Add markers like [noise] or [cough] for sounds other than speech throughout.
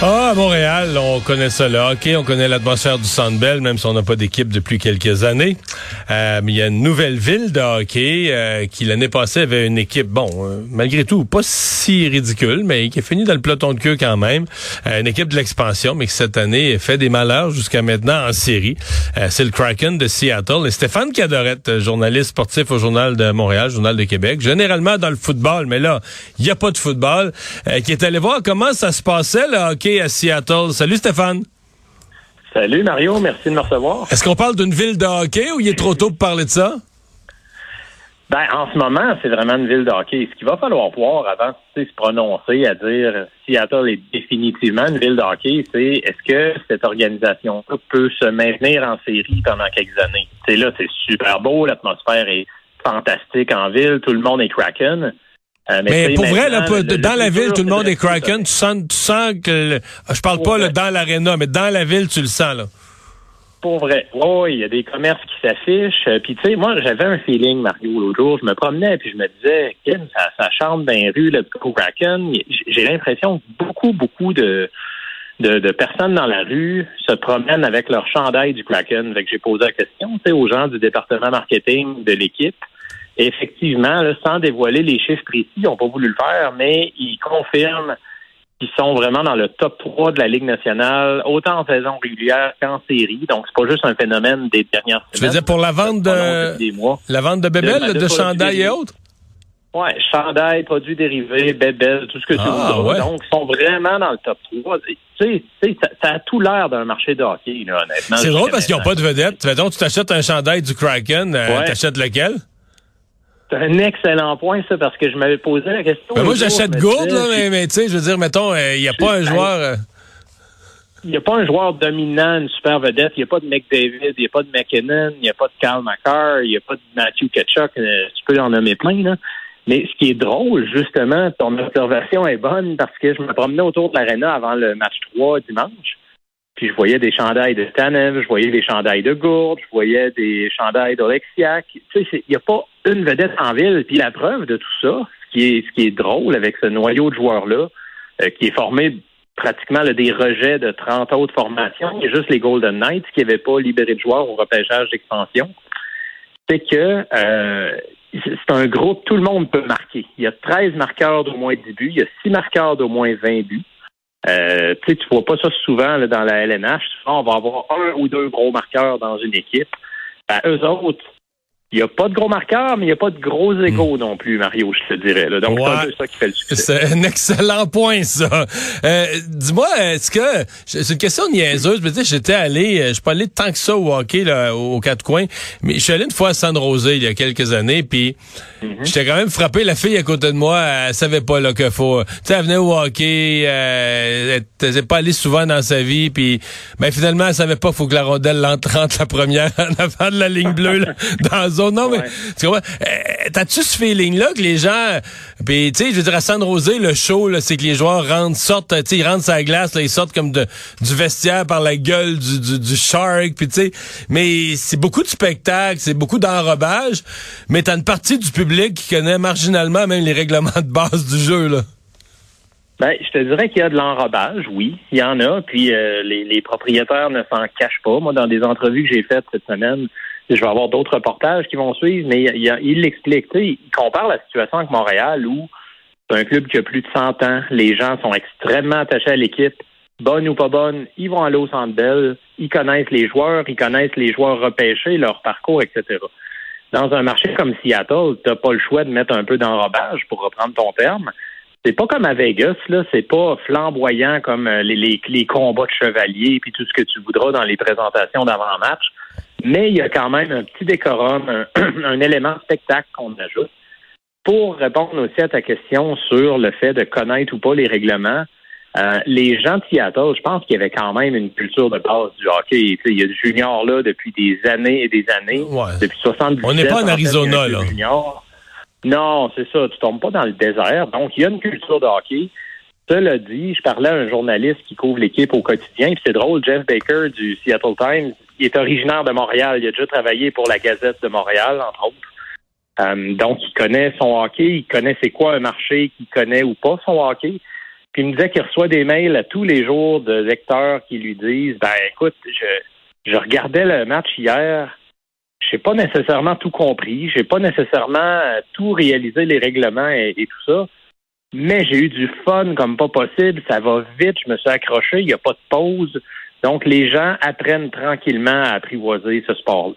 Ah, à Montréal, on connaît ça là. OK, on connaît l'atmosphère du Centre même si on n'a pas d'équipe depuis quelques années. Euh, mais il y a une nouvelle ville de hockey euh, qui, l'année passée, avait une équipe, bon, euh, malgré tout, pas si ridicule, mais qui a fini dans le peloton de queue quand même. une équipe de l'expansion, mais qui cette année fait des malheurs jusqu'à maintenant en série. C'est le Kraken de Seattle. Et Stéphane Cadorette, journaliste sportif au Journal de Montréal, Journal de Québec, généralement dans le football, mais là, il n'y a pas de football, qui est allé voir comment ça se passait, le hockey à Seattle. Salut Stéphane. Salut Mario, merci de me recevoir. Est-ce qu'on parle d'une ville de hockey ou il est trop tôt pour parler de ça? Ben, en ce moment, c'est vraiment une ville de hockey. Ce qu'il va falloir voir avant de se prononcer à dire Seattle est définitivement une ville de hockey, c'est est-ce que cette organisation peut se maintenir en série pendant quelques années? C'est là, c'est super beau, l'atmosphère est fantastique en ville, tout le monde est Kraken. Euh, mais, pour vrai, là, dans la ville, tout le monde est Kraken. Tu sens, tu sens que, je parle pas là, dans l'aréna, mais dans la ville, tu le sens là. Pour vrai. Oui, il y a des commerces qui s'affichent. Euh, puis, tu sais, moi, j'avais un feeling, Mario, l'autre jour. Je me promenais puis je me disais, ça, ça chante dans les rues, le Kraken. J'ai l'impression que beaucoup, beaucoup de, de, de, personnes dans la rue se promènent avec leur chandail du Kraken. Fait que j'ai posé la question, tu sais, aux gens du département marketing de l'équipe effectivement, sans dévoiler les chiffres précis, ils n'ont pas voulu le faire, mais ils confirment qu'ils sont vraiment dans le top 3 de la Ligue nationale, autant en saison régulière qu'en série. Donc, c'est pas juste un phénomène des dernières semaines. Tu veux dire pour la vente de la vente de bébelles, de, de, chandail et autres? Oui, chandail, produits dérivés, bébelles, tout ce que tu ah, veux. Donc, ils sont vraiment dans le top 3. Tu sais, ça, ça a tout l'air d'un marché de hockey, là, honnêtement. C'est drôle parce qu'ils n'ont pas de vedette. Donc, tu t'achètes un chandail du Kraken, euh, tu achètes lequel? C'est un excellent point, ça, parce que je m'avais posé la question. Ben moi, j'achète Gourde, là, mais, tu sais, je veux dire, mettons, il euh, n'y a pas un joueur. Euh, il n'y a pas un joueur dominant, une super vedette. Il n'y a pas de McDavid, il n'y a pas de McKinnon, il n'y a pas de Carl McCarr, il n'y a pas de Matthew Ketchuk. Euh, tu peux en nommer plein, là. Mais ce qui est drôle, justement, ton observation est bonne parce que je me promenais autour de l'aréna avant le match 3 dimanche. Puis je voyais des chandails de Tanev, je voyais des chandails de Gourde, je voyais des chandails d'Olexiac. Tu sais, il n'y a pas une vedette en ville. Puis la preuve de tout ça, ce qui est, ce qui est drôle avec ce noyau de joueurs-là, euh, qui est formé pratiquement des rejets de 30 autres formations, a juste les Golden Knights qui n'avaient pas libéré de joueurs au repêchage d'expansion, c'est que euh, c'est un groupe, tout le monde peut marquer. Il y a 13 marqueurs d'au moins 10 buts, il y a 6 marqueurs d'au moins 20 buts. Euh, tu ne vois pas ça souvent dans la LNH. Souvent, on va avoir un ou deux gros marqueurs dans une équipe. Ben, eux autres, il n'y a pas de gros marqueurs, mais il n'y a pas de gros égaux hmm. non plus, Mario, je te dirais. Donc, c'est un peu ça qui fait le succès. C'est un [laughs] excellent point, ça. Euh, dis-moi, est-ce que... C'est une question niaiseuse, mais tu sais, j'étais allé... Je suis pas allé tant que ça au hockey, là, aux quatre coins, mais je suis allé une fois à San il y a quelques années, puis mm-hmm. j'étais quand même frappé. La fille à côté de moi, elle savait pas là que faut... Tu sais, elle venait au hockey, euh, elle n'était pas allée souvent dans sa vie, puis ben, finalement, elle savait pas faut que la rondelle l'entre [laughs] la première en avant de la ligne bleue, là, dans non, mais tu vois, euh, t'as-tu ce feeling-là que les gens, puis tu sais, je veux dire, à San Rosé, le show, c'est que les joueurs rentrent, sortent, tu sais, ils rentrent sa glace, là, ils sortent comme de, du vestiaire par la gueule du, du, du shark, puis tu sais, mais c'est beaucoup de spectacles, c'est beaucoup d'enrobage, mais t'as une partie du public qui connaît marginalement même les règlements de base du jeu, là. Ben, je te dirais qu'il y a de l'enrobage, oui, il y en a. Puis euh, les, les, propriétaires ne s'en cachent pas. Moi, dans des entrevues que j'ai faites cette semaine, je vais avoir d'autres reportages qui vont suivre, mais il, l'explique. Il compare la situation avec Montréal où c'est un club qui a plus de 100 ans. Les gens sont extrêmement attachés à l'équipe. Bonne ou pas bonne, ils vont aller au Centre Bell. Ils connaissent les joueurs, ils connaissent les joueurs repêchés, leur parcours, etc. Dans un marché comme Seattle, tu n'as pas le choix de mettre un peu d'enrobage, pour reprendre ton terme. C'est pas comme à Vegas, là. C'est pas flamboyant comme euh, les combats de chevaliers puis tout ce que tu voudras dans les présentations d'avant-match. Mais il y a quand même un petit décorum, un, [clears throat] élément spectacle qu'on ajoute. Pour répondre aussi à ta question sur le fait de connaître ou pas les règlements, euh, les gens de Seattle, je pense qu'il y avait quand même une culture de base du hockey. il y a du junior là depuis des années et des années, depuis 70 On n'est pas en Arizona, là. Non, c'est ça. Tu tombes pas dans le désert. Donc, il y a une culture de hockey. Cela dit, je parlais à un journaliste qui couvre l'équipe au quotidien, puis c'est drôle, Jeff Baker du Seattle Times, il est originaire de Montréal. Il a déjà travaillé pour la Gazette de Montréal, entre autres. Euh, donc, il connaît son hockey, il connaît c'est quoi un marché, qu'il connaît ou pas son hockey. Puis il me disait qu'il reçoit des mails à tous les jours de lecteurs qui lui disent Ben écoute, je, regardais le match hier, j'ai pas nécessairement tout compris, j'ai pas nécessairement tout réalisé les règlements et, tout ça, mais j'ai eu du fun comme pas possible, ça va vite, je me suis accroché, il n'y a pas de pause. Donc les gens apprennent tranquillement à apprivoiser ce sport-là.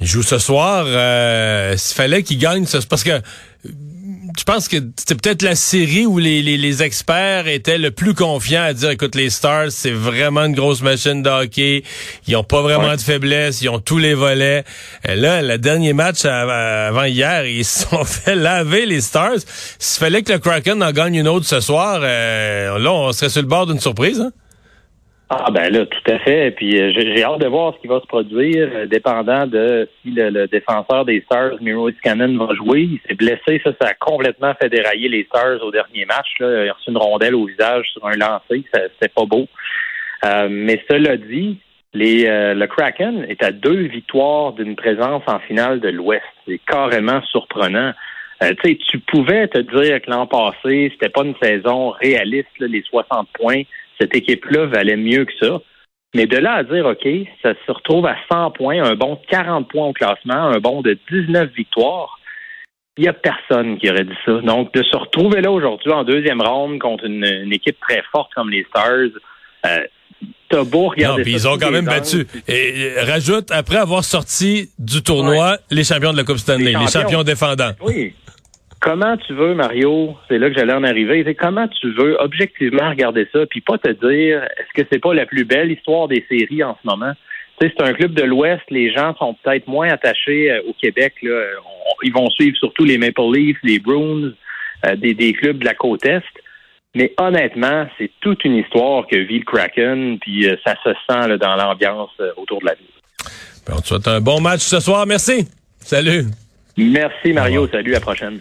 Il joue ce soir. Euh, S'il fallait qu'il gagne, ce... parce que je pense que c'était peut-être la série où les, les, experts étaient le plus confiants à dire, écoute, les Stars, c'est vraiment une grosse machine de hockey. Ils ont pas vraiment de faiblesse. Ils ont tous les volets. Et là, le dernier match avant hier, ils se sont [laughs] fait laver les Stars. S'il fallait que le Kraken en gagne une autre ce soir, euh, là, on serait sur le bord d'une surprise. Hein? Ah ben là, tout à fait. Puis euh, j'ai hâte de voir ce qui va se produire, euh, dépendant de si le, défenseur des Stars, Miro Cannon, va jouer. Il s'est blessé, ça, ça a complètement fait dérailler les Stars au dernier match. Là. Il a reçu une rondelle au visage sur un lancer, c'était pas beau. Euh, mais cela dit, les, le Kraken est à deux victoires d'une présence en finale de l'Ouest. C'est carrément surprenant. Euh, tu pouvais te dire que l'an passé, c'était pas une saison réaliste, les 60 points cette équipe-là valait mieux que ça. Mais de là à dire, OK, ça se retrouve à 100 points, un bon 40 points au classement, un bon de 19 victoires, il n'y a personne qui aurait dit ça. Donc, de se retrouver là aujourd'hui en deuxième ronde contre une, équipe très forte comme les Stars, euh, t'as beau regarder non, ils ont quand même battu. Et, rajoute, après avoir sorti du tournoi, les champions de la Coupe Stanley, les champions défendants. Oui, comment tu veux, Mario, c'est là que j'allais en arriver, c'est comment tu veux objectivement regarder ça, puis pas te dire est-ce que c'est pas la plus belle histoire des séries en ce moment? Tu sais, c'est un club de l'Ouest, les gens sont peut-être moins attachés euh, au Québec. Là. ils vont suivre surtout les Maple Leafs, les Bruins, euh, des, clubs de la côte Est. Mais honnêtement, c'est toute une histoire que vit le Kraken, puis euh, ça se sent dans l'ambiance autour de la ville. on te souhaite un bon match ce soir. Merci. Salut. Merci Mario. Salut, à la prochaine.